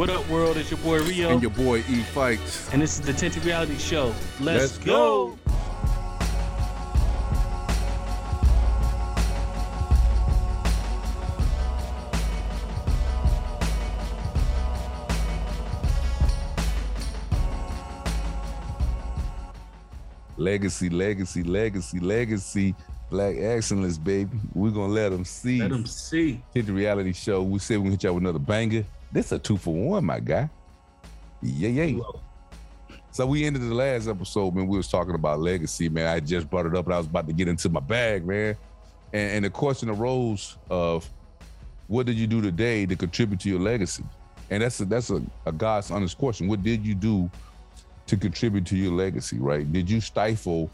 What up, world? It's your boy Rio. And your boy E Fikes. And this is the Tinted Reality Show. Let's, Let's go. go. Legacy, legacy, legacy, legacy. Black excellence, baby. We're gonna let them see. Let them see. Hit the reality show. We said we're gonna hit y'all with another banger. This a two for one, my guy. Yeah, yeah. So we ended the last episode, man. We was talking about legacy, man. I just brought it up, and I was about to get into my bag, man. And, and the question arose of, what did you do today to contribute to your legacy? And that's a, that's a, a God's honest question. What did you do to contribute to your legacy? Right? Did you stifle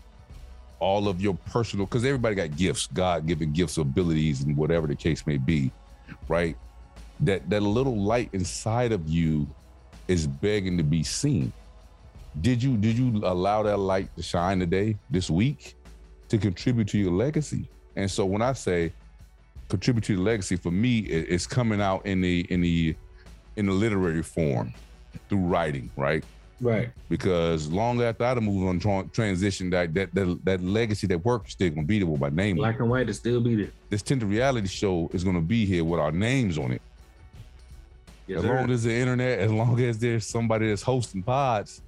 all of your personal? Because everybody got gifts, God given gifts, abilities, and whatever the case may be, right? That that little light inside of you is begging to be seen. Did you did you allow that light to shine today, this week, to contribute to your legacy? And so when I say contribute to the legacy, for me, it's coming out in the in the in the literary form through writing, right? Right. Because long after I move on tra- transition, that, that that that legacy, that work is still gonna be there with my name. Black and white is still be there. This Tinted Reality Show is gonna be here with our names on it. Yes, as sir. long as the internet, as long as there's somebody that's hosting pods,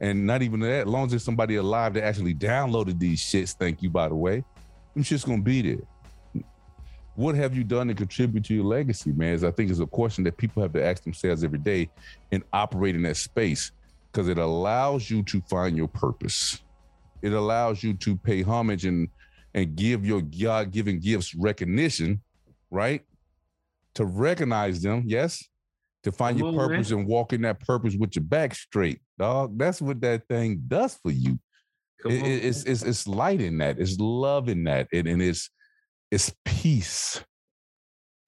and not even that, as long as there's somebody alive that actually downloaded these shits, thank you, by the way, them shit's gonna be there. What have you done to contribute to your legacy, man? Is I think is a question that people have to ask themselves every day and operate in that space because it allows you to find your purpose. It allows you to pay homage and and give your God-given gifts recognition, right? To recognize them, yes, to find Come your on, purpose man. and walk in that purpose with your back straight, dog. That's what that thing does for you. It, on, it's, it's it's light in that. It's love in that, and, and it's it's peace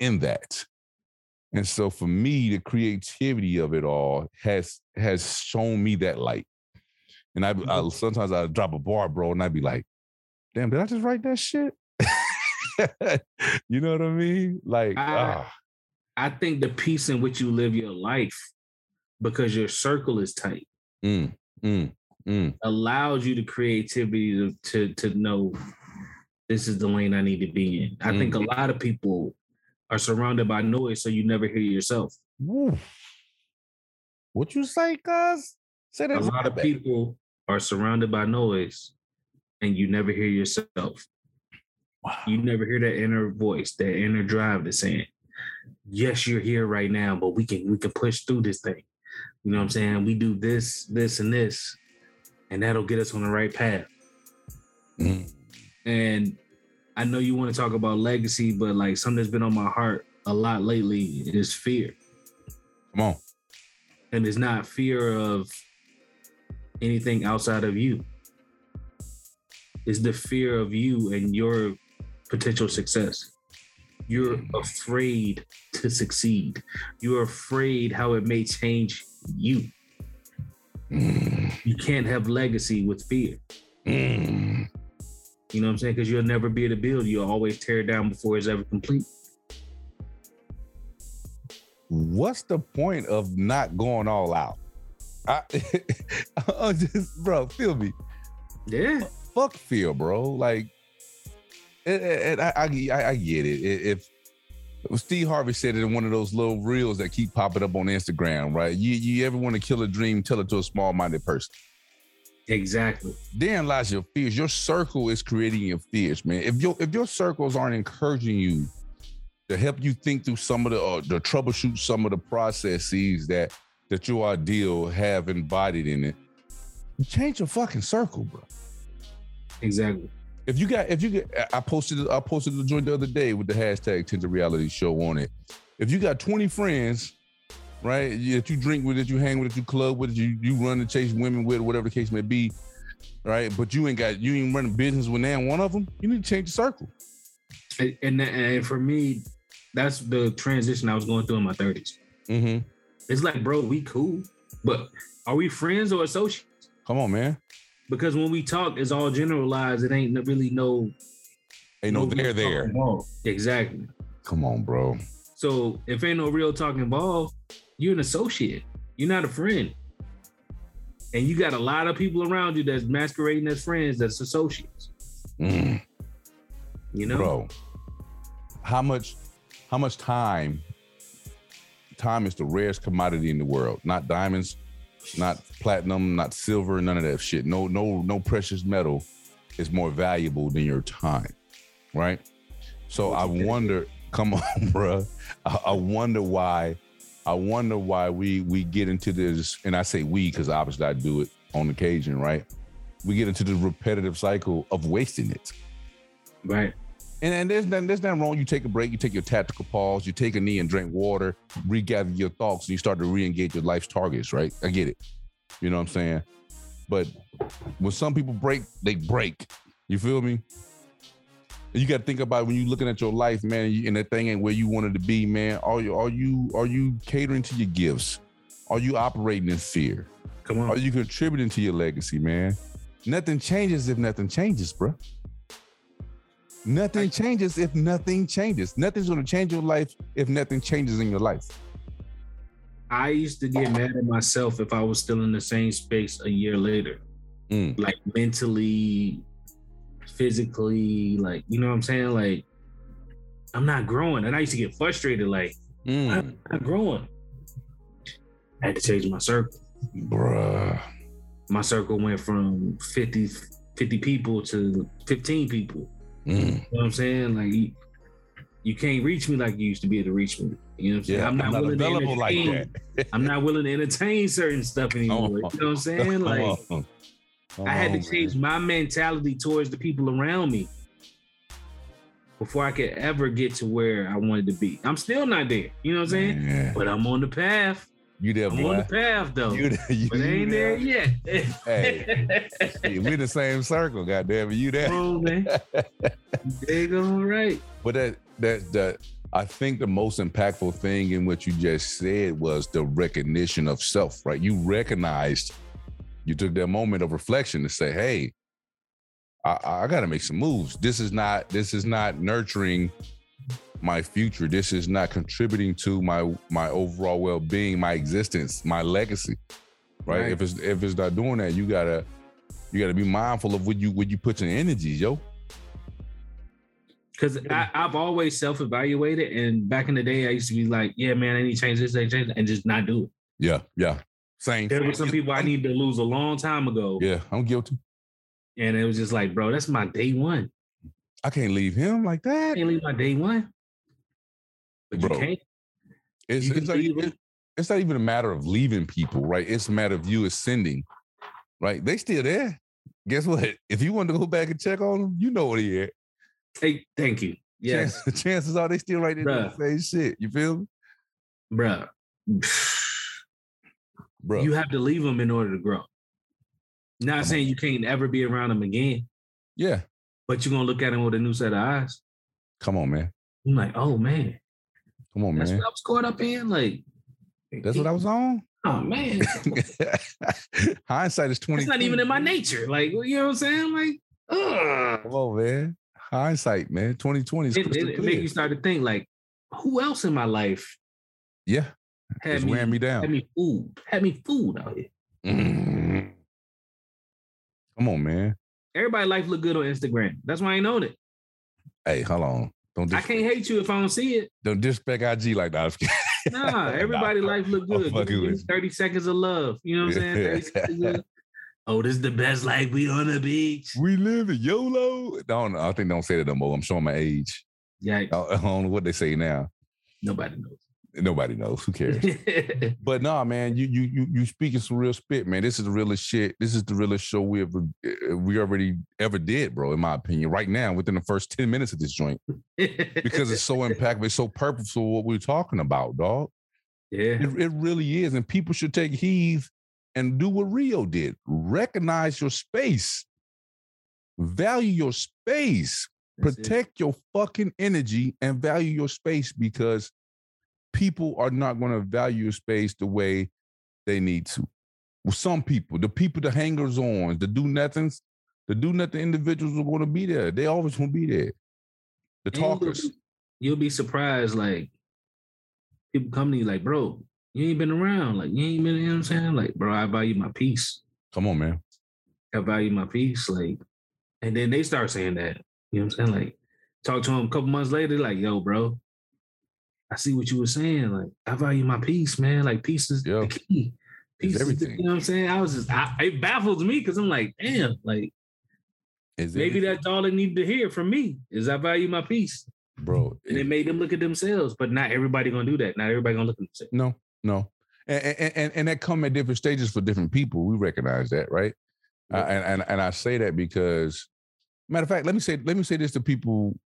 in that. And so for me, the creativity of it all has has shown me that light. And I, I mm-hmm. sometimes I drop a bar, bro, and I'd be like, "Damn, did I just write that shit?" you know what I mean? Like, I, ah. I think the peace in which you live your life, because your circle is tight, mm, mm, mm. allows you the creativity to, to to know this is the lane I need to be in. I think a mm. lot of people are surrounded by noise, so you never hear yourself. What you say, cuz? Say that. A lot of people are surrounded by noise, and you never hear yourself. Wow. You never hear that inner voice, that inner drive that's saying, yes, you're here right now, but we can we can push through this thing. You know what I'm saying? We do this, this, and this, and that'll get us on the right path. Mm. And I know you want to talk about legacy, but like something that's been on my heart a lot lately is fear. Come on. And it's not fear of anything outside of you. It's the fear of you and your potential success. You're afraid to succeed. You're afraid how it may change you. Mm. You can't have legacy with fear. Mm. You know what I'm saying? Because you'll never be able to build. You'll always tear it down before it's ever complete. What's the point of not going all out? I, I just, bro, feel me. Yeah. Fuck feel, bro. Like and, I, I, I get it. If Steve Harvey said it in one of those little reels that keep popping up on Instagram, right? You you ever want to kill a dream, tell it to a small minded person. Exactly. Then lies your fears. Your circle is creating your fears, man. If your if your circles aren't encouraging you to help you think through some of the uh, the troubleshoot some of the processes that that your ideal have embodied in it, change your fucking circle, bro. Exactly. If you got, if you get, I posted, I posted the joint the other day with the hashtag Tinted Reality Show on it. If you got 20 friends, right, that you drink with, that you hang with, that you club with, you you run and chase women with, whatever the case may be, right? But you ain't got, you ain't running business with now one of them. You need to change the circle. And, and, and for me, that's the transition I was going through in my 30s. Mm-hmm. It's like, bro, we cool, but are we friends or associates? Come on, man because when we talk, it's all generalized. It ain't really no. Ain't no, no there there. Exactly. Come on, bro. So if ain't no real talk involved, you're an associate. You're not a friend. And you got a lot of people around you that's masquerading as friends, that's associates. Mm. You know, bro. How much? How much time? Time is the rarest commodity in the world. Not diamonds, not platinum, not silver, none of that shit. No, no, no precious metal is more valuable than your time, right? So I wonder. Come on, bro. I, I wonder why. I wonder why we we get into this, and I say we because obviously I do it on occasion, right? We get into the repetitive cycle of wasting it. Right. And, and there's nothing, there's nothing wrong. You take a break, you take your tactical pause, you take a knee and drink water, regather your thoughts, and you start to re-engage your life's targets, right? I get it. You know what I'm saying? But when some people break, they break. You feel me? you got to think about when you're looking at your life, man, and that thing ain't where you wanted to be, man. Are you are you are you catering to your gifts? Are you operating in fear? Come on. Are you contributing to your legacy, man? Nothing changes if nothing changes, bro. Nothing changes if nothing changes. Nothing's gonna change your life if nothing changes in your life. I used to get mad at myself if I was still in the same space a year later. Mm. Like mentally, physically, like, you know what I'm saying? Like, I'm not growing. And I used to get frustrated, like, mm. I'm not growing. I had to change my circle. Bruh. My circle went from 50, 50 people to 15 people. Mm. You know what I'm saying? Like, you, you, can't reach me like you used to be able to reach me. You know what I'm saying? Yeah, I'm not, I'm not willing available to like that. I'm not willing to entertain certain stuff anymore. You know what I'm saying? Like, I had to change man. my mentality towards the people around me before I could ever get to where I wanted to be. I'm still not there. You know what I'm saying? Man. But I'm on the path. You there, I'm boy. on the path though. You, there, you, but ain't there, yet. hey, we the same circle, goddamn it. You there? Oh man. there you go, all right. But that that that I think the most impactful thing in what you just said was the recognition of self, right? You recognized you took that moment of reflection to say, hey, I, I got to make some moves. This is not this is not nurturing my future. This is not contributing to my my overall well being, my existence, my legacy. Right? right? If it's if it's not doing that, you gotta you gotta be mindful of what you what you put your energies, yo. Because I've always self evaluated, and back in the day, I used to be like, "Yeah, man, I need to change this, I change, and just not do it." Yeah, yeah. Same. There were some people I needed to lose a long time ago. Yeah, I'm guilty. And it was just like, bro, that's my day one. I can't leave him like that. I can't leave my day one. But bro, you can't. It's, you it's, not, it's not even a matter of leaving people, right? It's a matter of you ascending, right? They still there. Guess what? If you want to go back and check on them, you know what he at. Hey, thank you. Yes. Chances, chances are they still right there doing the same shit. You feel me? Bruh bro. You have to leave them in order to grow. Not Come saying on. you can't ever be around them again. Yeah. But you're gonna look at them with a new set of eyes. Come on, man. I'm like, oh man. Come on, That's man. What I was caught up in. Like that's what I was on. Oh man. Hindsight is 20. It's not even in my nature. Like, you know what I'm saying? Like, ugh. Come on, man. Hindsight, man. 2020 it, it, it make you start to think like, who else in my life? Yeah had me, wearing me down. Had me food. Had me food out here. Mm. Come on, man. Everybody life look good on Instagram. That's why I know it. Hey, hold on. Don't I can't hate you if I don't see it. Don't disrespect IG like that. nah, everybody nah, life look good. Give 30 seconds of love. You know what I'm saying? oh, this is the best life. We on the beach. We live in YOLO. Don't I think don't say that no more. I'm showing my age. Yeah. I don't know what they say now. Nobody knows nobody knows. Who cares? but nah, man, you you you you speaking some real spit, man. This is the realest shit. This is the realest show we ever eh, we already ever did, bro. In my opinion, right now, within the first ten minutes of this joint, because it's so impactful, it's so purposeful. What we're talking about, dog. Yeah, it, it really is, and people should take heed and do what Rio did. Recognize your space, value your space. That's protect it. your fucking energy and value your space because people are not going to value space the way they need to. Well, some people, the people, the hangers on, the do nothings, the do nothing individuals are going to be there. They always going to be there. The talkers. You'll be, you'll be surprised, like people come to you like, bro, you ain't been around. Like, you ain't been, you know what I'm saying? Like, bro, I value my peace. Come on, man. I value my peace. Like, and then they start saying that. You know what I'm saying? Like, talk to them a couple months later, like, yo, bro, I see what you were saying. Like, I value my peace, man. Like, peace is the key. Peace is everything. The, you know what I'm saying? I was just, I, it baffles me because I'm like, damn, like, is maybe that's all they need to hear from me is I value my peace, bro. And it, it made them look at themselves, but not everybody gonna do that. Not everybody gonna look at themselves. No, no, and and and, that come at different stages for different people. We recognize that, right? Yeah. Uh, and and and I say that because, matter of fact, let me say let me say this to people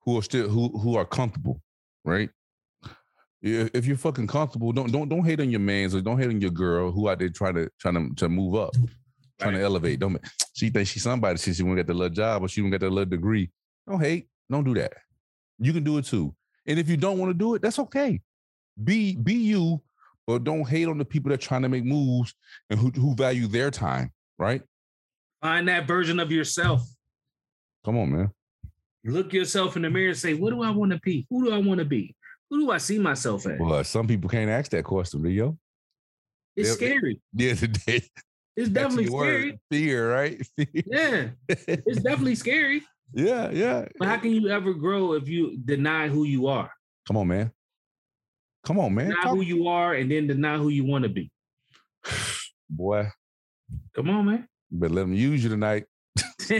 who are still who who are comfortable, right? If you're fucking comfortable, don't don't don't hate on your man's or don't hate on your girl who out there trying to trying to, to move up, trying right. to elevate. Don't she thinks she's somebody since she won't get the little job or she won't get the little degree. Don't hate. Don't do that. You can do it too. And if you don't want to do it, that's okay. Be be you, but don't hate on the people that are trying to make moves and who who value their time. Right. Find that version of yourself. Come on, man. Look yourself in the mirror and say, "What do I want to be? Who do I want to be? Who do I see myself as?" Well, some people can't ask that question, Leo. It's They're, scary. Yeah, today. It's definitely scary. Fear, right? yeah, it's definitely scary. Yeah, yeah. But how can you ever grow if you deny who you are? Come on, man. Come on, man. Deny Talk. who you are and then deny who you want to be. Boy. Come on, man. But let them use you tonight. I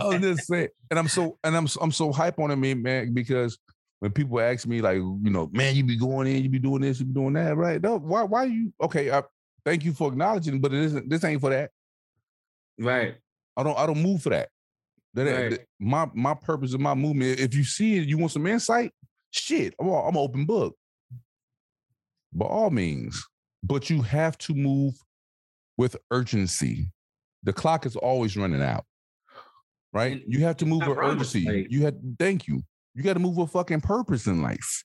was just saying, and I'm so and I'm I'm so hype on it, man, because when people ask me like, you know, man, you be going in, you be doing this, you be doing that, right? No, why why you okay? I, thank you for acknowledging, but it isn't. This ain't for that. Right. I don't I don't move for that. That, right. that my my purpose of my movement. If you see it, you want some insight. Shit, I'm I'm an open book. By all means, but you have to move with urgency. The clock is always running out. Right? You have to move with urgency. You had thank you. You got to move with fucking purpose in life.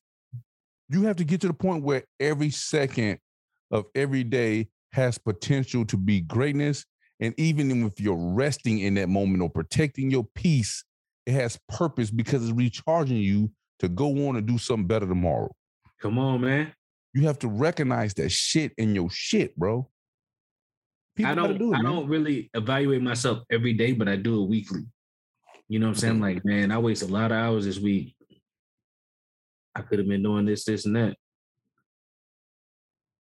You have to get to the point where every second of every day has potential to be greatness. And even if you're resting in that moment or protecting your peace, it has purpose because it's recharging you to go on and do something better tomorrow. Come on, man. You have to recognize that shit in your shit, bro. People I don't. Do it, I don't really evaluate myself every day, but I do it weekly. You know what I'm saying? Like, man, I waste a lot of hours this week. I could have been doing this, this, and that.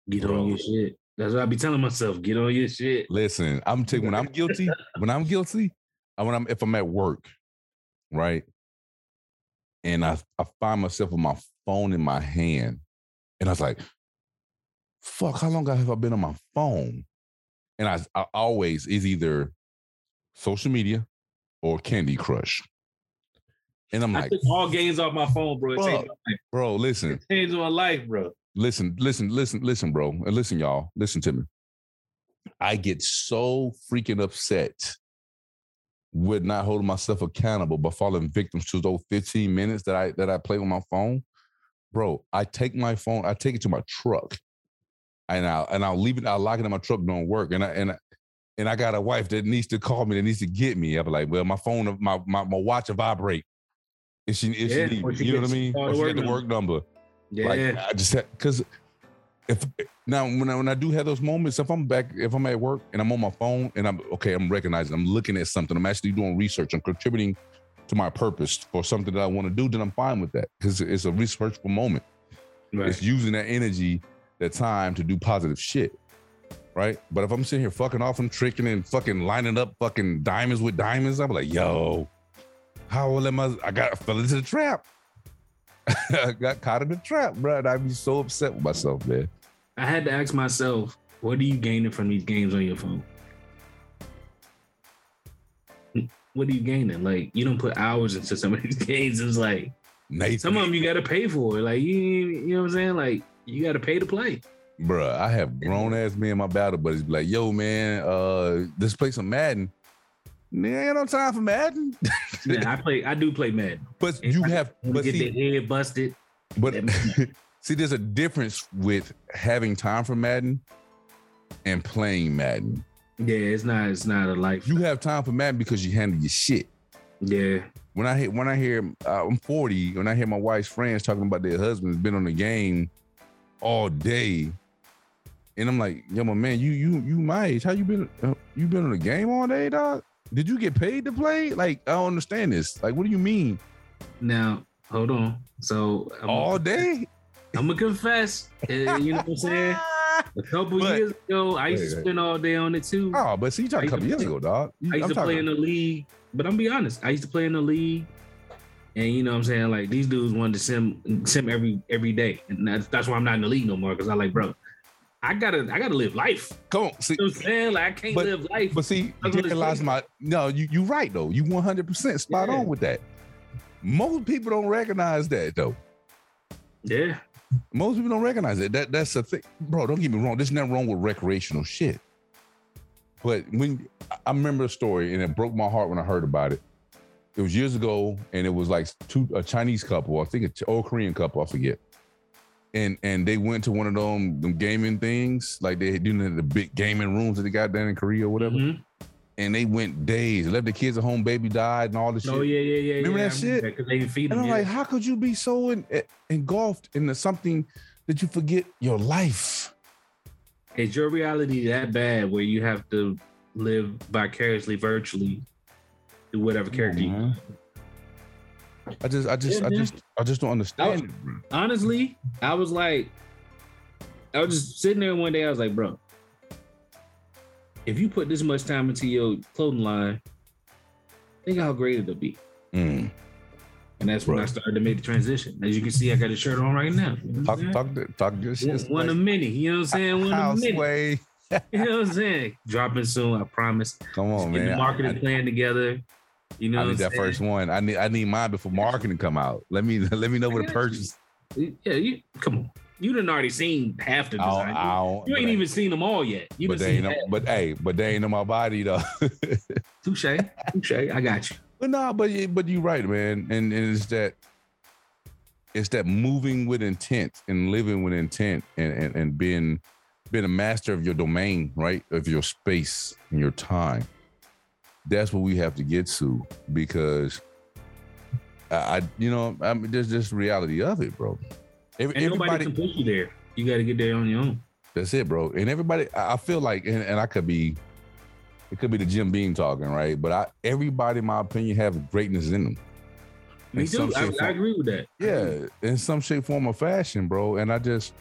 Get Bro. on your shit. That's what I be telling myself. Get on your shit. Listen, I'm taking when I'm guilty. when I'm guilty, I when I'm if I'm at work, right, and I I find myself with my phone in my hand, and I was like, "Fuck, how long have I been on my phone?" And I, I always is either social media or Candy Crush. And I'm I like, all games off my phone, bro. Bro, bro listen. It changed my life, bro. Listen, listen, listen, listen, bro. And listen, y'all. Listen to me. I get so freaking upset with not holding myself accountable by falling victims to those 15 minutes that I that I play on my phone. Bro, I take my phone, I take it to my truck. And I'll and I'll leave it, I'll lock it in my truck, don't work. And I and and I got a wife that needs to call me, that needs to get me. I'm like, well, my phone, my my, my watch will vibrate. If she, if yeah, she, you know what I mean? Or she got the work number. Yeah. Like, I just because if now when I, when I do have those moments, if I'm back, if I'm at work and I'm on my phone and I'm okay, I'm recognizing, I'm looking at something, I'm actually doing research, I'm contributing to my purpose for something that I want to do, then I'm fine with that because it's a researchful moment. Right. It's using that energy, that time to do positive shit right? But if I'm sitting here fucking off and tricking and fucking lining up fucking diamonds with diamonds, I'm like, yo, how am I? I got fell into the trap. I got caught in the trap, bro. And I'd be so upset with myself, man. I had to ask myself, what are you gaining from these games on your phone? What are you gaining? Like, you don't put hours into some of these games. It's like Nathan. some of them you got to pay for. Like, you, you know what I'm saying? Like, you got to pay to play. Bruh, I have grown ass me and my battle buddies be like, yo, man, uh, let's play some Madden. Man, ain't no time for Madden. yeah, I play, I do play Madden. But if you I have but get see, the head busted. But see, there's a difference with having time for Madden and playing Madden. Yeah, it's not it's not a life. You have time for Madden because you handle your shit. Yeah. when I hear when I hear uh, I'm 40, when I hear my wife's friends talking about their husbands been on the game all day, and I'm like, yo, my man, you you you my age, how you been uh, you been on the game all day, dog? Did you get paid to play? Like, I don't understand this. Like, what do you mean? Now, hold on. So I'm all day? I'm gonna confess. Uh, you know what I'm saying? A couple but, years ago, I used to spend all day on it too. Oh, but see, you talking a couple years play, ago, dog. You, I used I'm to talking... play in the league, but I'm be honest. I used to play in the league, and you know what I'm saying? Like these dudes wanted to sim sim every every day, and that's, that's why I'm not in the league no more. Because I like, bro, I gotta I gotta live life. Come on, see, you know what I'm saying? Like I can't but, live life. But see, you realize my no, you you right though. You 100 percent spot yeah. on with that. Most people don't recognize that though. Yeah. Most people don't recognize it. That that's the thing, bro. Don't get me wrong. There's nothing wrong with recreational shit. But when I remember a story, and it broke my heart when I heard about it. It was years ago, and it was like two a Chinese couple, I think a old Korean couple, I forget. And and they went to one of them, them gaming things, like they doing the big gaming rooms that they got down in Korea or whatever. Mm-hmm and they went days, left the kids at home, baby died, and all this oh, shit. Oh yeah, yeah, yeah. Remember yeah, that shit? Because they feed And I'm yeah. like, how could you be so in, engulfed into something that you forget your life? Is your reality that bad where you have to live vicariously, virtually, through whatever character you? I just, I just, yeah, I just, I just don't understand was, it, Honestly, I was like, I was just sitting there one day. I was like, bro, if you put this much time into your clothing line, think how great it'll be. Mm. And that's when I started to make the transition. As you can see, I got a shirt on right now. You know talk, talk, talk good shit. One, one a mini. You know what I'm saying? One House a mini. you know what I'm saying? Dropping soon, I promise. Come on, man. the marketing I, plan together. You know, I need that saying? first one. I need I need mine before marketing come out. Let me let me know what to purchase. You. Yeah, you come on. You done already seen half the design. I don't, you ain't even seen them all yet. You but they ain't no, but hey, but they ain't in my body though. touche, touche. I got you. But nah, but but you're right, man. And, and it's that it's that moving with intent and living with intent and, and, and being being a master of your domain, right? Of your space and your time. That's what we have to get to because I, I you know, I mean, there's just reality of it, bro. Every, and nobody can push you there. You got to get there on your own. That's it, bro. And everybody, I feel like, and, and I could be, it could be the Jim Beam talking, right? But I, everybody, in my opinion, have greatness in them. Me too. I, I, agree with that. Yeah, in some shape, form, or fashion, bro. And I just,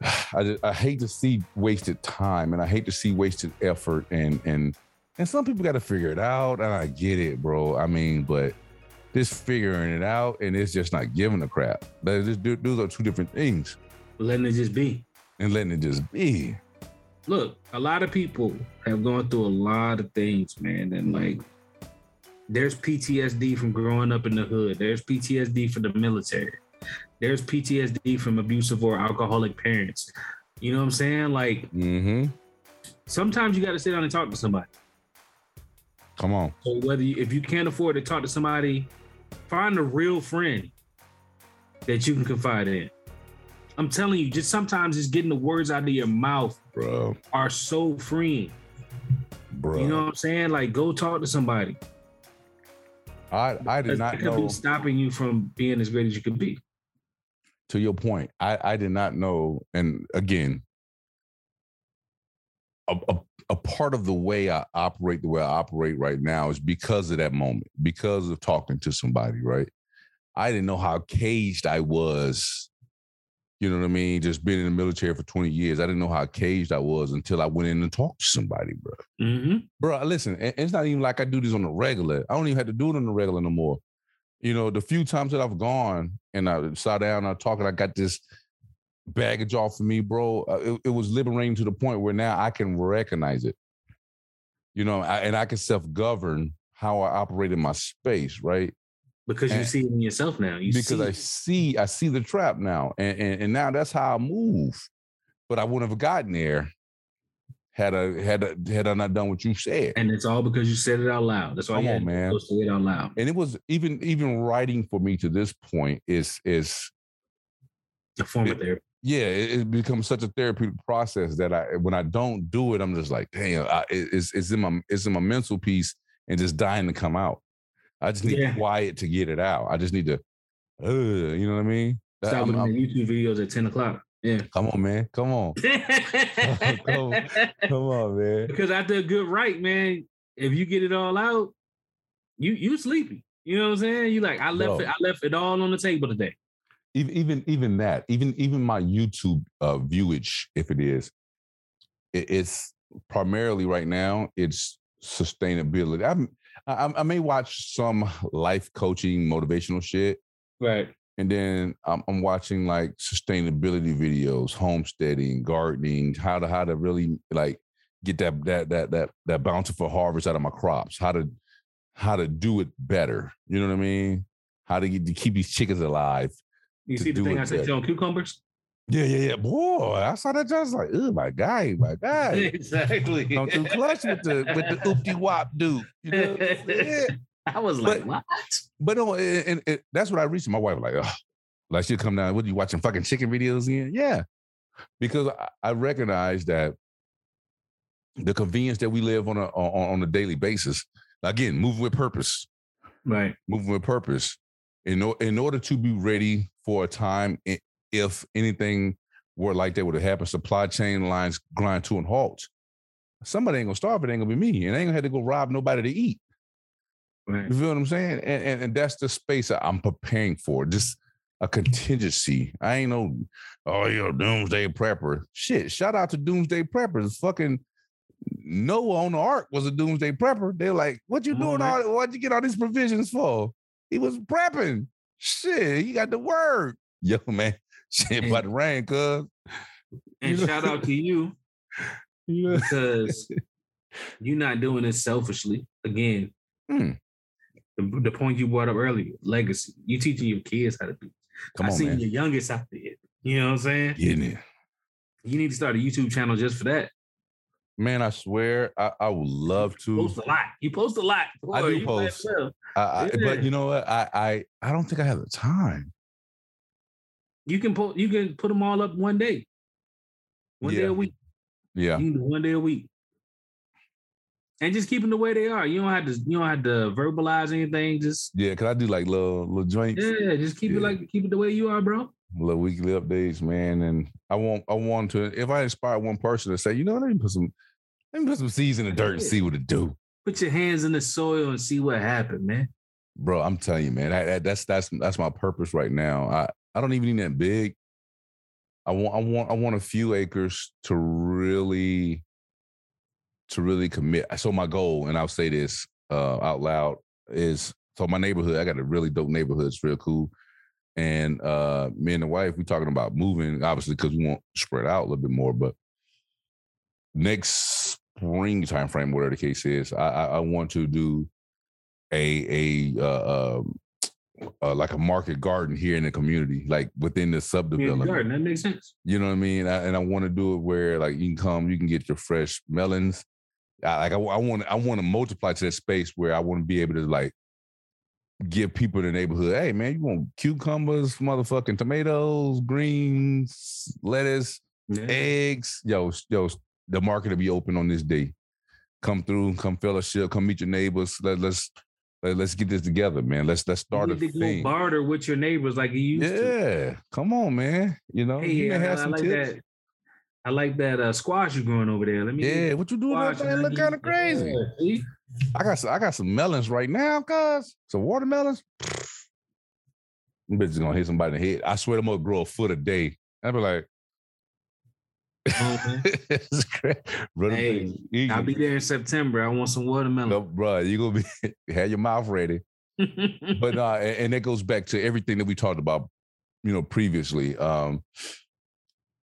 I just, I hate to see wasted time, and I hate to see wasted effort, and and and some people got to figure it out, and I get it, bro. I mean, but this figuring it out and it's just not giving a crap. But just do, those are two different things. Letting it just be. And letting it just be. Look, a lot of people have gone through a lot of things, man. And like there's PTSD from growing up in the hood. There's PTSD for the military. There's PTSD from abusive or alcoholic parents. You know what I'm saying? Like mm-hmm. sometimes you got to sit down and talk to somebody. Come on. So whether you, if you can't afford to talk to somebody Find a real friend that you can confide in. I'm telling you, just sometimes just getting the words out of your mouth, bro, are so freeing. Bro, you know what I'm saying? Like, go talk to somebody. I I did not know stopping you from being as great as you could be. To your point, I I did not know, and again, a, a a part of the way I operate the way I operate right now is because of that moment, because of talking to somebody, right? I didn't know how caged I was. You know what I mean? Just being in the military for 20 years, I didn't know how caged I was until I went in and talked to somebody, bro. Mm-hmm. Bro, listen, it's not even like I do this on the regular. I don't even have to do it on the regular no more. You know, the few times that I've gone and I sat down, and I talk, and I got this baggage off of me, bro. Uh, it, it, was liberating to the point where now I can recognize it. You know, I, and I can self govern how I operate in my space, right? Because and, you see it in yourself now. You because see I see, I see the trap now, and, and and now that's how I move. But I wouldn't have gotten there had I had I, had I not done what you said. And it's all because you said it out loud. That's why Come you on, man. say it out loud. And it was even even writing for me to this point is is a form of therapy yeah, it, it, becomes such a therapeutic process that I when I don't do it, I'm just like, damn, I, it's it's in my it's in my mental piece and just dying to come out. I just need yeah. quiet to get it out. I just need to, uh, you know what I mean? Stop looking at YouTube videos at 10 o'clock. Yeah. Come on, man. Come on. come, come on, man. Because after a good write, man, if you get it all out, you you sleepy. You know what I'm saying? You like, I left Bro. it, I left it all on the table today. Even even even that, even even my YouTube uh viewage, if it is, it, it's primarily right now, it's sustainability. I'm I, I may watch some life coaching motivational shit. Right. And then I'm, I'm watching like sustainability videos, homesteading, gardening, how to how to really like get that that that that that bountiful harvest out of my crops, how to how to do it better. You know what I mean? How to, get, to keep these chickens alive. You see the thing I said you on cucumbers? Yeah, yeah, yeah. Boy, I saw that I was like, oh my guy, my guy. Exactly. Come too clutch with the with the oopty wop dude. You know yeah. I was like, but, what? But no, and, and, and, that's what I reached my wife, like, oh, like she'll come down, what are you watching fucking chicken videos again? Yeah. Because I, I recognize that the convenience that we live on a on, on a daily basis, again, moving with purpose. Right. Moving with purpose. In, in order to be ready for a time if anything were like that would have happened, supply chain lines grind to a halt. Somebody ain't gonna starve. It ain't gonna be me, and I ain't gonna have to go rob nobody to eat. Right. You feel what I'm saying? And, and and that's the space I'm preparing for. Just a contingency. I ain't no, oh, you're a doomsday prepper. Shit, shout out to doomsday preppers. Fucking Noah on the ark was a doomsday prepper. They're like, what you doing? Right. All what'd you get all these provisions for? He was prepping. Shit, he got the word. Yo, man, shit about to rain, cuz. And shout out to you because you're not doing this selfishly. Again, hmm. the, the point you brought up earlier, legacy. You teaching your kids how to do. Come I on, seen man. your youngest out there. You know what I'm saying? It. You need to start a YouTube channel just for that. Man, I swear, I, I would love to. You post a lot. You post a lot. Boy, I do post. I, I, yeah. But you know what? I, I I don't think I have the time. You can put you can put them all up one day, one yeah. day a week. Yeah, one day a week, and just keep them the way they are. You don't have to you don't have to verbalize anything. Just yeah, cause I do like little little joints. Yeah, just keep yeah. it like keep it the way you are, bro. Little weekly updates, man, and I want I want to if I inspire one person to say, you know, let me put some let me put some seeds in the dirt and see what it do. Put your hands in the soil and see what happened, man. Bro, I'm telling you, man, I, I, that's that's that's my purpose right now. I I don't even need that big. I want I want I want a few acres to really to really commit. So my goal, and I'll say this uh, out loud, is so my neighborhood. I got a really dope neighborhood. It's real cool. And uh, me and the wife, we're talking about moving, obviously, because we want to spread out a little bit more. But next spring time frame, whatever the case is, I, I, I want to do a a uh, um, uh, like a market garden here in the community, like within the subdevelopment. Garden, that makes sense. You know what I mean? I, and I want to do it where like you can come, you can get your fresh melons. I, like I, I want, I want to multiply to that space where I want to be able to like give people in the neighborhood, hey man, you want cucumbers, motherfucking tomatoes, greens, lettuce, yeah. eggs. Yo, yo, the market will be open on this day. Come through, come fellowship, come meet your neighbors. Let, let's let, us get this together, man. Let's let's start you need a to thing. Go barter with your neighbors like you used yeah. to. Yeah, come on, man. You know, hey, you I, I like tips. that. I like that uh, squash you growing over there. Let me. Yeah, what you doing? That look kind of crazy. Yeah, I got some, I got some melons right now, cuz some watermelons. Them bitches gonna hit somebody in the head. I swear them gonna grow a foot a day. I'd be like, Mm-hmm. hey, I'll be there in September. I want some watermelon. No, bro, you gonna be have your mouth ready. but uh, and, and that goes back to everything that we talked about, you know, previously. Um,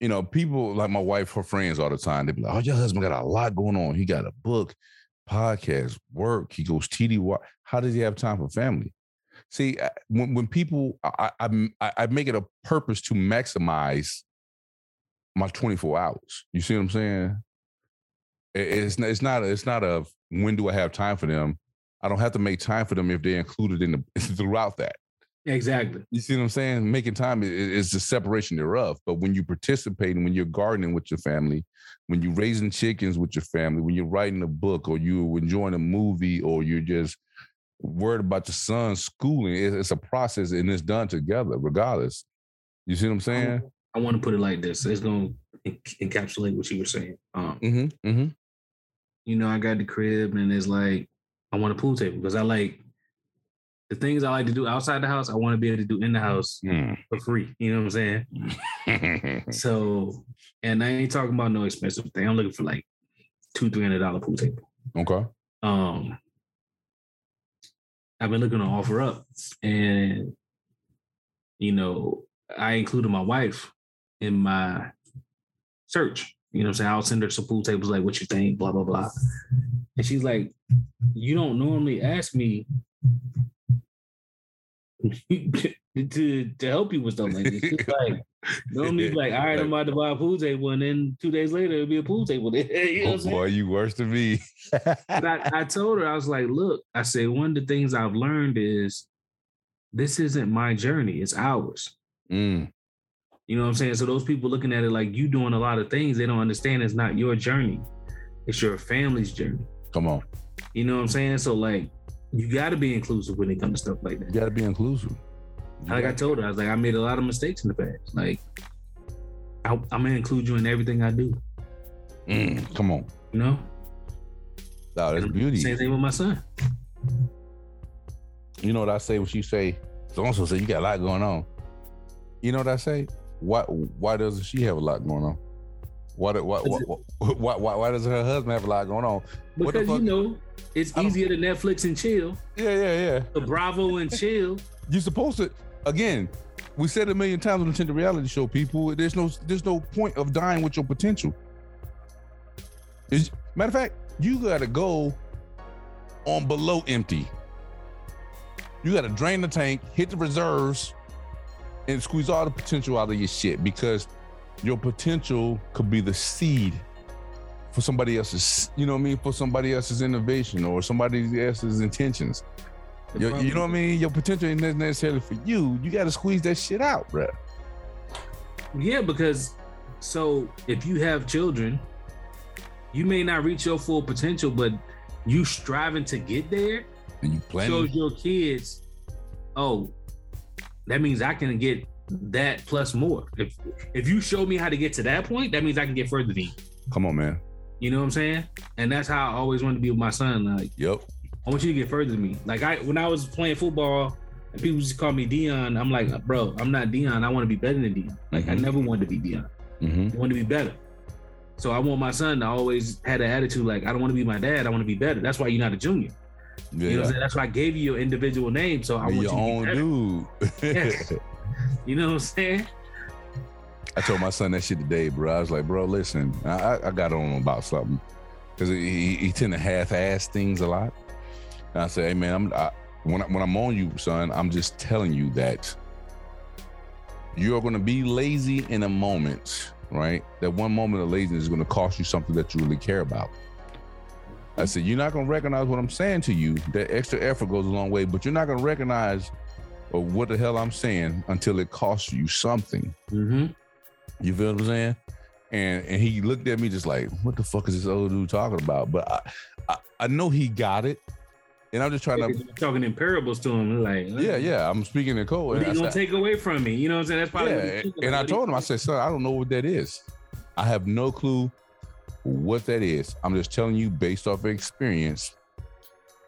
you know, people like my wife, her friends all the time, they be like, Oh, your husband got a lot going on. He got a book, podcast, work, he goes TDY. How does he have time for family? See, uh, when, when people, I, I, I make it a purpose to maximize my 24 hours. You see what I'm saying? It's not, it's not, it's not a when do I have time for them? I don't have to make time for them if they're included in the throughout that. Exactly. You see what I'm saying? Making time is, is the separation thereof. But when you participate and when you're gardening with your family, when you're raising chickens with your family, when you're writing a book or you're enjoying a movie or you're just worried about your son's schooling. It's a process and it's done together, regardless. You see what I'm saying? I, I want to put it like this. It's going to encapsulate what you were saying. Um, mm-hmm, mm-hmm. You know, I got the crib and it's like, I want a pool table because I like the things I like to do outside the house, I want to be able to do in the house mm. for free. You know what I'm saying? so, and I ain't talking about no expensive thing. I'm looking for like two, three hundred dollar pool table. Okay. Um, I've been looking to offer up, and you know, I included my wife in my search. You know what I'm saying? I'll send her some pool tables, like what you think, blah, blah, blah. And she's like, You don't normally ask me to to help you with stuff like this. It's like normally like, all right, I'm about to buy a pool table, and then two days later it'll be a pool table. you know oh boy, you worse than me. I, I told her, I was like, look, I said one of the things I've learned is this isn't my journey, it's ours. Mm. You know what I'm saying? So those people looking at it like you doing a lot of things, they don't understand it's not your journey. It's your family's journey. Come on. You know what I'm saying? So like you got to be inclusive when it comes to stuff like that. You got to be inclusive. You like I told her, I was like, I made a lot of mistakes in the past. Like, I, am gonna include you in everything I do. Mm, come on. You know. No, that's beauty. Same thing with my son. You know what I say? What you say? So also say you got a lot going on. You know what I say? Why? Why doesn't she have a lot going on? Why, why, why, why, why, why does her husband have a lot going on? Because you know it's easier to Netflix and chill. Yeah, yeah, yeah. The Bravo and chill. You're supposed to. Again, we said a million times on the reality show, people. There's no, there's no point of dying with your potential. It's, matter of fact, you got to go on below empty. You got to drain the tank, hit the reserves, and squeeze all the potential out of your shit because your potential could be the seed for somebody else's, you know what I mean, for somebody else's innovation or somebody else's intentions. Your, you know what I mean? Your potential isn't necessarily for you. You got to squeeze that shit out, bro. Yeah, because so if you have children, you may not reach your full potential, but you striving to get there and you plan shows your kids, oh, that means I can get that plus more. If if you show me how to get to that point, that means I can get further than you. Come on, man. You know what I'm saying? And that's how I always wanted to be with my son. Like, yep. I want you to get further than me. Like I when I was playing football and people just call me Dion, I'm like, bro, I'm not Dion. I want to be better than Dion. Like mm-hmm. I never wanted to be Dion. Mm-hmm. I want to be better. So I want my son to always had an attitude like I don't want to be my dad. I want to be better. That's why you're not a junior. Yeah. You know what I'm saying? That's why I gave you your individual name. So I want your you to own be better. dude. You know what I'm saying? I told my son that shit today, bro. I was like, bro, listen, I, I got on about something because he, he tend to half-ass things a lot. And I said, hey man, I'm I, when I, when I'm on you, son, I'm just telling you that you're to be lazy in a moment, right? That one moment of laziness is to cost you something that you really care about. I said, you're not to recognize what I'm saying to you. That extra effort goes a long way, but you're not to recognize or what the hell I'm saying until it costs you something. Mm-hmm. You feel what I'm saying? And and he looked at me just like, what the fuck is this old dude talking about? But I I, I know he got it. And I'm just trying to talking in parables to him, like yeah, yeah. I'm speaking in code. What are you gonna take away from me? You know what I'm saying? That's probably yeah. And I told him, I said, son, I don't know what that is. I have no clue what that is. I'm just telling you based off experience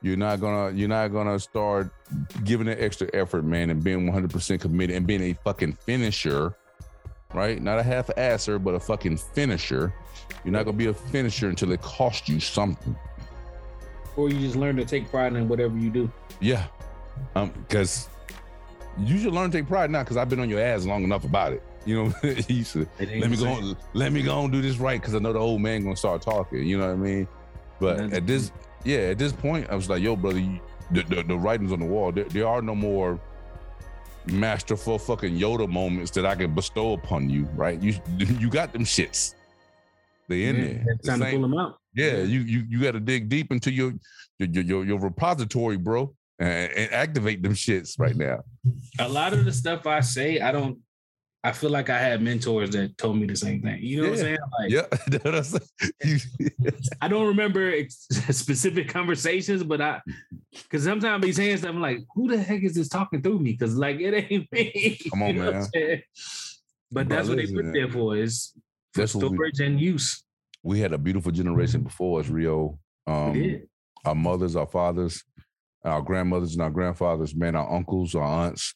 you're not gonna you're not gonna start giving an extra effort, man, and being 100% committed and being a fucking finisher, right? Not a half asser, but a fucking finisher. You're not gonna be a finisher until it costs you something. Or you just learn to take pride in whatever you do. Yeah, um, because you should learn to take pride now. Because I've been on your ass long enough about it. You know, you should let me go. let me go and do this right because I know the old man gonna start talking. You know what I mean? But at this yeah, at this point, I was like, yo, brother, you, the, the, the, writing's on the wall. There, there, are no more masterful fucking Yoda moments that I can bestow upon you, right? You you got them shits. They in yeah, there. It's time the to pull them out. Yeah, you you you got to dig deep into your your your, your repository, bro, and, and, activate them shits right now. A lot of the stuff I say, I don't I feel like I had mentors that told me the same thing. You know yeah. what I'm saying? Like, yeah. I don't remember specific conversations, but I, because sometimes he's saying stuff, I'm like, who the heck is this talking through me? Because like it ain't me. Come on, man. But Bro, that's what they put there for is for storage we, and use. We had a beautiful generation before us, Rio. Um, our mothers, our fathers, our grandmothers, and our grandfathers, man, our uncles, our aunts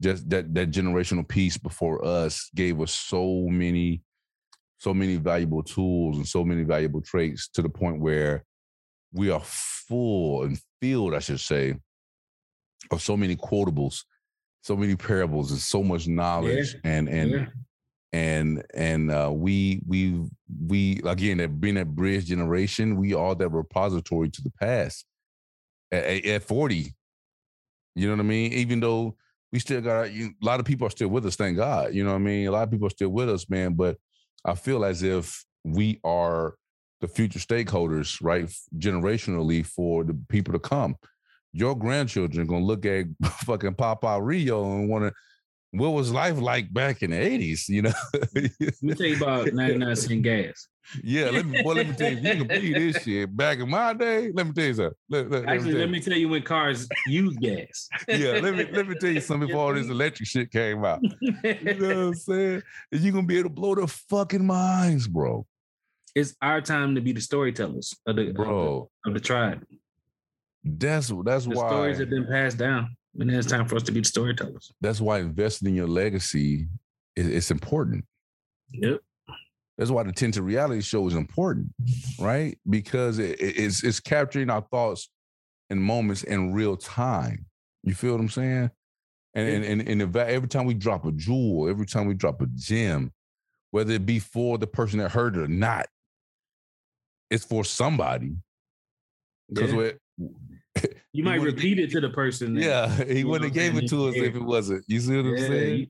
just that that generational piece before us gave us so many so many valuable tools and so many valuable traits to the point where we are full and filled i should say of so many quotables so many parables and so much knowledge yeah. and and yeah. and and uh, we we we again being that bridge generation we are that repository to the past at, at 40 you know what i mean even though we still got you, a lot of people are still with us. Thank God. You know what I mean? A lot of people are still with us, man. But I feel as if we are the future stakeholders, right? Generationally for the people to come. Your grandchildren are gonna look at fucking Papa Rio and want to what was life like back in the 80s, you know? let me tell you about 99 cent gas. Yeah, let me well, let me tell you, you can believe this shit. Back in my day, let me tell you something. Let, let, Actually, let me, let me tell you when cars use gas. yeah, let me let me tell you something before all this electric shit came out. You know what I'm saying? You're gonna be able to blow their fucking minds, bro. It's our time to be the storytellers of the bro of the, of the tribe. That's that's the why stories have been passed down. And it's time for us to be the storytellers. That's why investing in your legacy is it's important. Yep. That's why the Tinted Reality Show is important, right? Because it, it's it's capturing our thoughts and moments in real time. You feel what I'm saying? And and and, and every time we drop a jewel, every time we drop a gem, whether it be for the person that heard it or not, it's for somebody. Because yeah. You might repeat it to the person. That, yeah, he wouldn't have gave it to us if it wasn't. You see what I'm saying? You,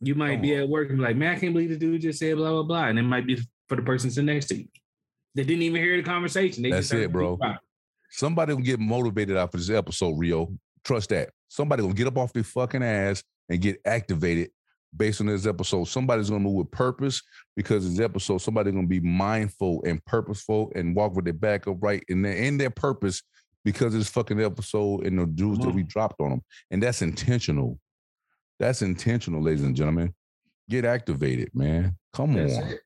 you might Come be on. at work and be like, man, I can't believe the dude just said blah blah blah, and it might be for the person sitting next to you. They didn't even hear the conversation. They That's it, bro. Somebody will get motivated off of this episode, Rio. Trust that. Somebody will get up off their fucking ass and get activated based on this episode. Somebody's gonna move with purpose because this episode, somebody's gonna be mindful and purposeful and walk with their back upright and in their purpose because it's fucking episode and the jewels that we mm-hmm. dropped on them. And that's intentional. That's intentional, ladies and gentlemen. Get activated, man. Come that's on. It.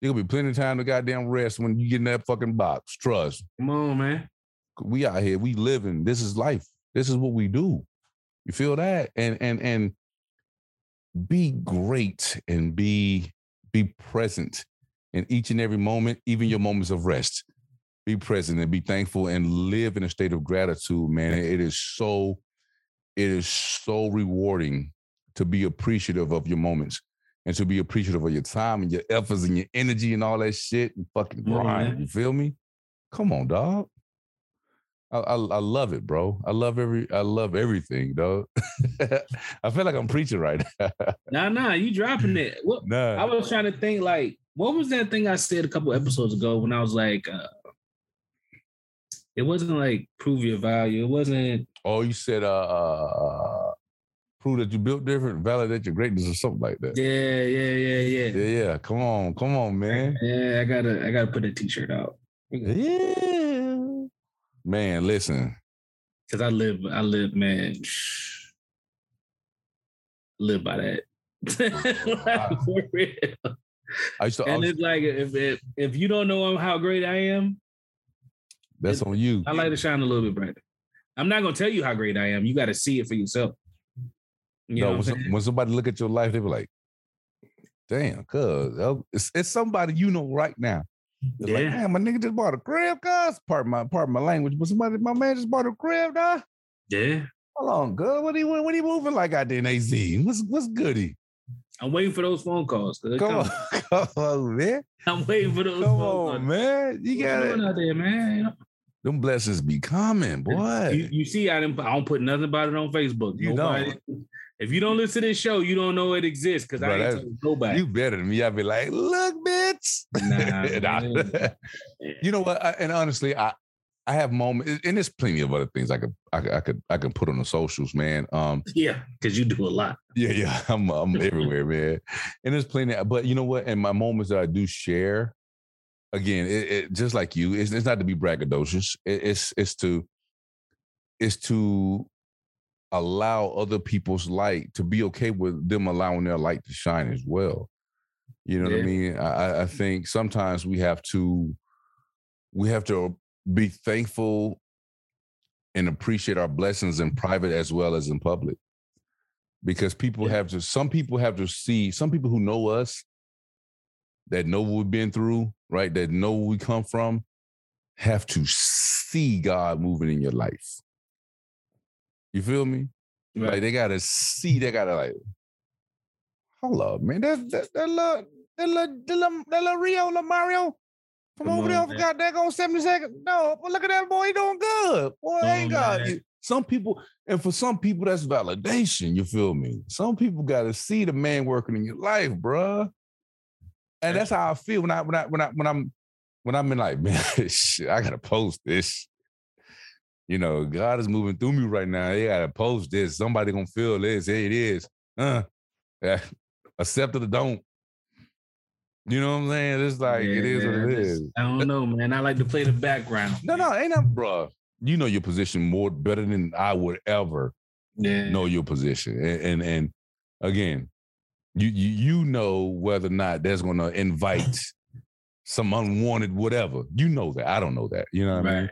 There'll be plenty of time to goddamn rest when you get in that fucking box. Trust. Come on, man. We out here. We living. This is life. This is what we do. You feel that? And and and be great and be be present in each and every moment, even your moments of rest be present and be thankful and live in a state of gratitude, man. It is so, it is so rewarding to be appreciative of your moments and to be appreciative of your time and your efforts and your energy and all that shit and fucking grind. Mm-hmm. You feel me? Come on, dog. I, I, I, love it, bro. I love every I love everything, dog. I feel like I'm preaching right now. nah, nah, you dropping it. What, nah. I was trying to think like, what was that thing I said a couple episodes ago when I was like, uh, it wasn't like prove your value. It wasn't. Oh, you said uh, uh prove that you built different, validate your greatness, or something like that. Yeah, yeah, yeah, yeah. Yeah, yeah. Come on, come on, man. Yeah, I gotta, I gotta put a t-shirt out. Yeah, man. Listen, because I live, I live, man. Live by that. like, for real. I used to, and it's like if, if if you don't know how great I am, that's on you. I like to shine a little bit brighter. I'm not gonna tell you how great I am. You got to see it for yourself. You no, when, when, somebody look at your life, they be like, "Damn, cuz it's, it's somebody you know right now." Yeah. like, "Man, my nigga just bought a crib, cuz." Part my part of my language, but somebody, my man just bought a crib, nah. Yeah. Hold on, good. What he what he moving like out there in AZ? What's what's goody? I'm waiting for those phone calls. Come, on, come on, man. I'm waiting for those. Come on, calls. man. You got it out there, man. Them blessings be coming, boy. You, you see, I didn't. I don't put nothing about it on Facebook. You Nobody, know. If you don't listen to this show, you don't know it exists because I ain't nobody. You better than me. I'd be like, look, bitch. Nah, nah. you know what? I, and honestly, I I have moments, and there's plenty of other things I could, I could, I could, I can put on the socials, man. Um, yeah, because you do a lot. Yeah, yeah, I'm, I'm everywhere, man. And there's plenty, but you know what? In my moments that I do share, again, it, it just like you, it's, it's, not to be braggadocious. It, it's, it's to, it's to allow other people's light to be okay with them allowing their light to shine as well. You know yeah. what I mean? I, I think sometimes we have to, we have to be thankful and appreciate our blessings in private as well as in public. Because people yeah. have to, some people have to see, some people who know us, that know what we've been through, right? That know where we come from, have to see God moving in your life. You feel me? Right. Like they gotta see, they gotta like, hold up, man. That that that little that little that little, that little Rio, little Mario, from Come over there, forgot that on 70 seconds. No, but look at that boy, he doing good. Boy, Come ain't God. Some people, and for some people, that's validation. You feel me? Some people got to see the man working in your life, bruh. And that's how I feel when I when I when I when I'm when I'm in like, man, shit, I gotta post this. You know, God is moving through me right now. They gotta post this. Somebody gonna feel this. Hey, it is. Uh, yeah. accept it or don't. You know what I'm saying? It's like yeah, it is what it is. I don't know, man. I like to play the background. No, no, ain't that, bro. You know your position more better than I would ever yeah. know your position. And, and and again, you you you know whether or not that's going to invite some unwanted whatever. You know that. I don't know that. You know what right. I mean?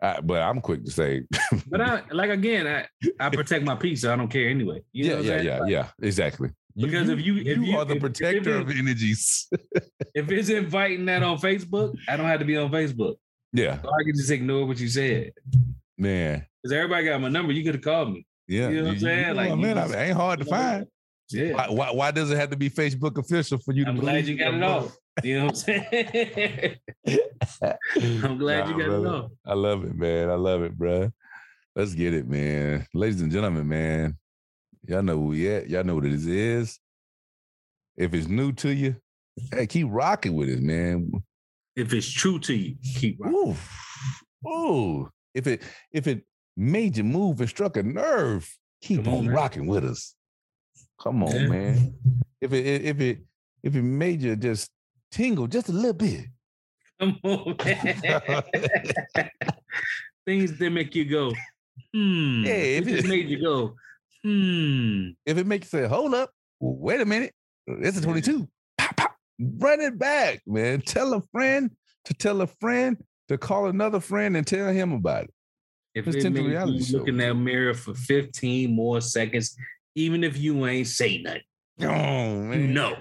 I, but I'm quick to say. but I like again, I, I protect my peace, so I don't care anyway. You yeah, yeah, yeah, like, yeah. Exactly. Because you, if you if you, you are the if, protector if of energies. if it's inviting that on Facebook, I don't have to be on Facebook. Yeah. So I can just ignore what you said. Man. Because everybody got my number. You could have called me. Yeah. You know what I'm saying? Like, man, just, ain't hard to find. Yeah. Why, why, why, does it have to be Facebook official for you to? I'm to glad you got it off. You know what I'm saying? I'm glad nah, you got brother. it off. I love it, man. I love it, bro. Let's get it, man. Ladies and gentlemen, man. Y'all know who we at. Y'all know what it is. If it's new to you, hey, keep rocking with it, man. If it's true to you, keep rocking. Ooh. Ooh. If it if it made you move and struck a nerve, keep Come on, on rocking with us. Come on, yeah. man. If it if it if it made you just tingle just a little bit. Come on, man. Things that make you go, hmm. Yeah, if it, it made you go, hmm. If it makes you say, hold up, wait a minute, it's a 22. Pop, pop. Run it back, man. Tell a friend to tell a friend to call another friend and tell him about it. If it's it you look in that mirror for 15 more seconds, even if you ain't say nothing. Oh, man. You know.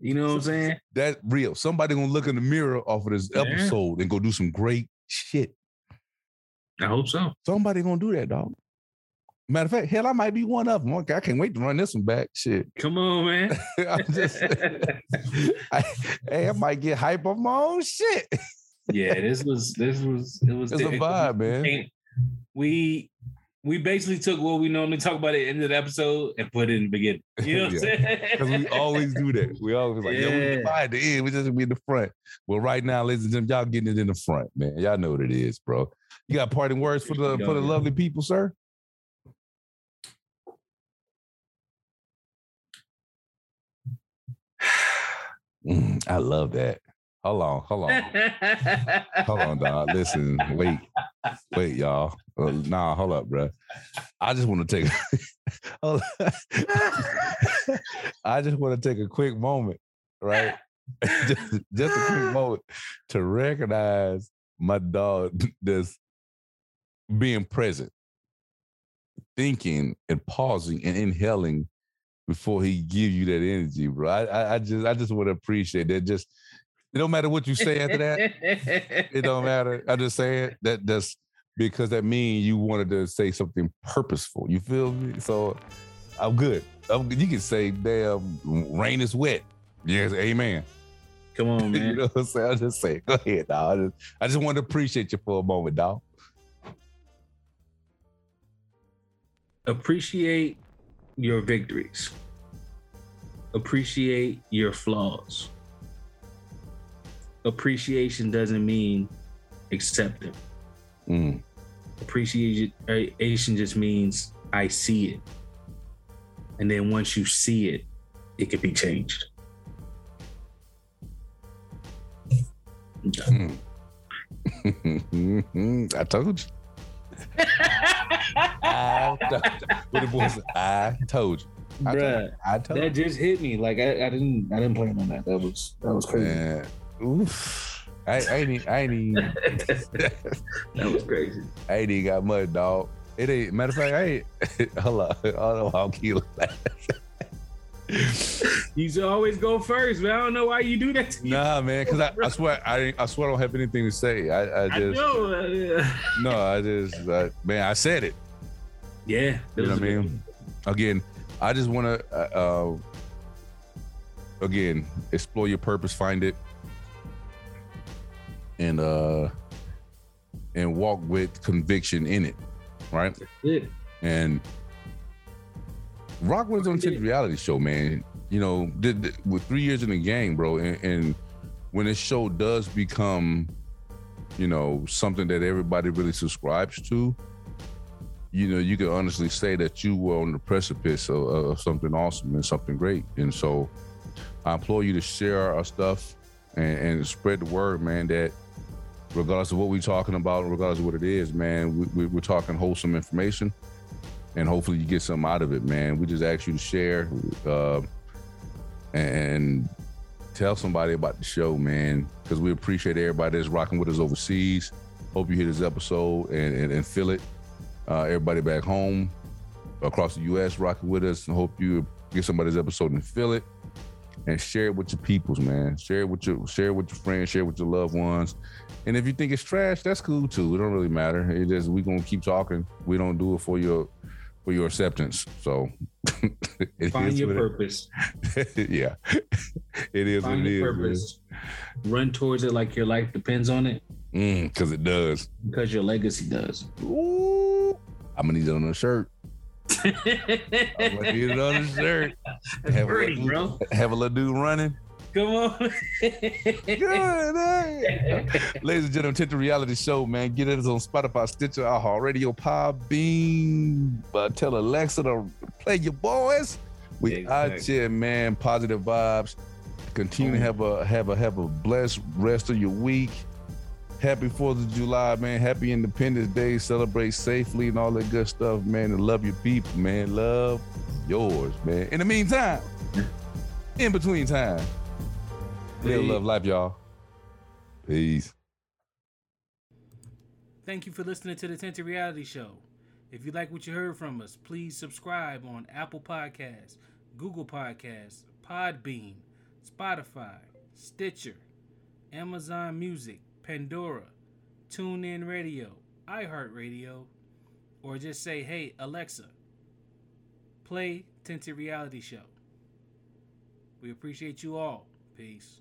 You know what I'm saying? That's real. Somebody gonna look in the mirror off of this yeah. episode and go do some great shit. I hope so. Somebody gonna do that, dog. Matter of fact, hell, I might be one of them. Okay, I can't wait to run this one back. Shit. Come on, man. I'm just, I, hey, I might get hype on my own shit. yeah, this was this was it was it's a vibe, man. We we basically took what we normally talk about at the end of the episode and put it in the beginning. You know what. I'm saying? Because we always do that. We always like, yeah, yo, we at the end. We just be in the front. Well, right now, ladies and gentlemen, y'all getting it in the front, man. Y'all know what it is, bro. You got parting words for the for the lovely people, sir? Mm, I love that. Hold on, hold on, hold on, dog. Listen, wait, wait, y'all. Uh, nah, hold up, bro. I just want to take. I just want to take a quick moment, right? just, just a quick moment to recognize my dog that's being present, thinking and pausing and inhaling before he give you that energy, bro. I, I, I just I just want to appreciate that. Just it don't matter what you say after that. it don't matter. I just say it. That that's because that means you wanted to say something purposeful. You feel me? So I'm good. I'm, you can say, damn, rain is wet. Yes, amen. Come on, man. you know what I'm saying? I just say, go ahead, dog. I just, I just want to appreciate you for a moment, dog. Appreciate your victories. Appreciate your flaws. Appreciation doesn't mean accept them. Mm. Appreciation just means I see it. And then once you see it, it can be changed. Mm. I told you. I told you. What the boy I told you. I Bruh, told, I told that you. just hit me. Like I, I didn't I didn't plan on that. That was that was crazy. Man, oof. I, I ain't I ain't even that was crazy. I ain't even got much, dog. It ain't matter of fact, I ain't hold on. I don't know how kill you should always go first, man. I don't know why you do that. nah, man, because I, I, swear I I swear I don't have anything to say. I, I just I no, I just man, I said it. Yeah, you know what I mean. Again, I just want to uh, uh, again explore your purpose, find it, and uh and walk with conviction in it, right? And Rock wins on the reality show, man. You know, did, did, with three years in the game, bro, and, and when this show does become, you know, something that everybody really subscribes to, you know, you can honestly say that you were on the precipice of, of something awesome and something great. And so, I implore you to share our stuff and, and spread the word, man. That regardless of what we're talking about, regardless of what it is, man, we, are talking wholesome information and hopefully you get something out of it, man. We just ask you to share uh, and tell somebody about the show, man, because we appreciate everybody that's rocking with us overseas. Hope you hear this episode and, and, and feel it. Uh, everybody back home across the U.S. rocking with us, and hope you get somebody's episode and feel it. And share it with your peoples, man. Share it with your share it with your friends, share it with your loved ones. And if you think it's trash, that's cool too. It don't really matter. It just we gonna keep talking. We don't do it for your for your acceptance. So find your purpose. yeah, it is find what it is. Purpose. Run towards it like your life depends on it. Because mm, it does. Because your legacy does. Ooh, I'm gonna need it on a shirt. I'm gonna need it on a shirt. Have, pretty, a little, bro. have a little dude running. Come on. Good, hey. Ladies and gentlemen, Tinted Reality Show, man. Get it on Spotify, Stitcher, iHeartRadio, Podbean. But tell Alexa to play your boys. We exactly. out here, man. Positive vibes. Continue oh. to have a have a have a blessed rest of your week. Happy Fourth of July, man. Happy Independence Day. Celebrate safely and all that good stuff, man. And love your people, man. Love yours, man. In the meantime, in between time. Live love life, y'all. Peace. Thank you for listening to the Tinted Reality Show. If you like what you heard from us, please subscribe on Apple Podcasts, Google Podcasts, Podbean, Spotify, Stitcher, Amazon Music, Pandora, TuneIn Radio, iHeartRadio, or just say, hey, Alexa, play Tinted Reality Show. We appreciate you all. Peace.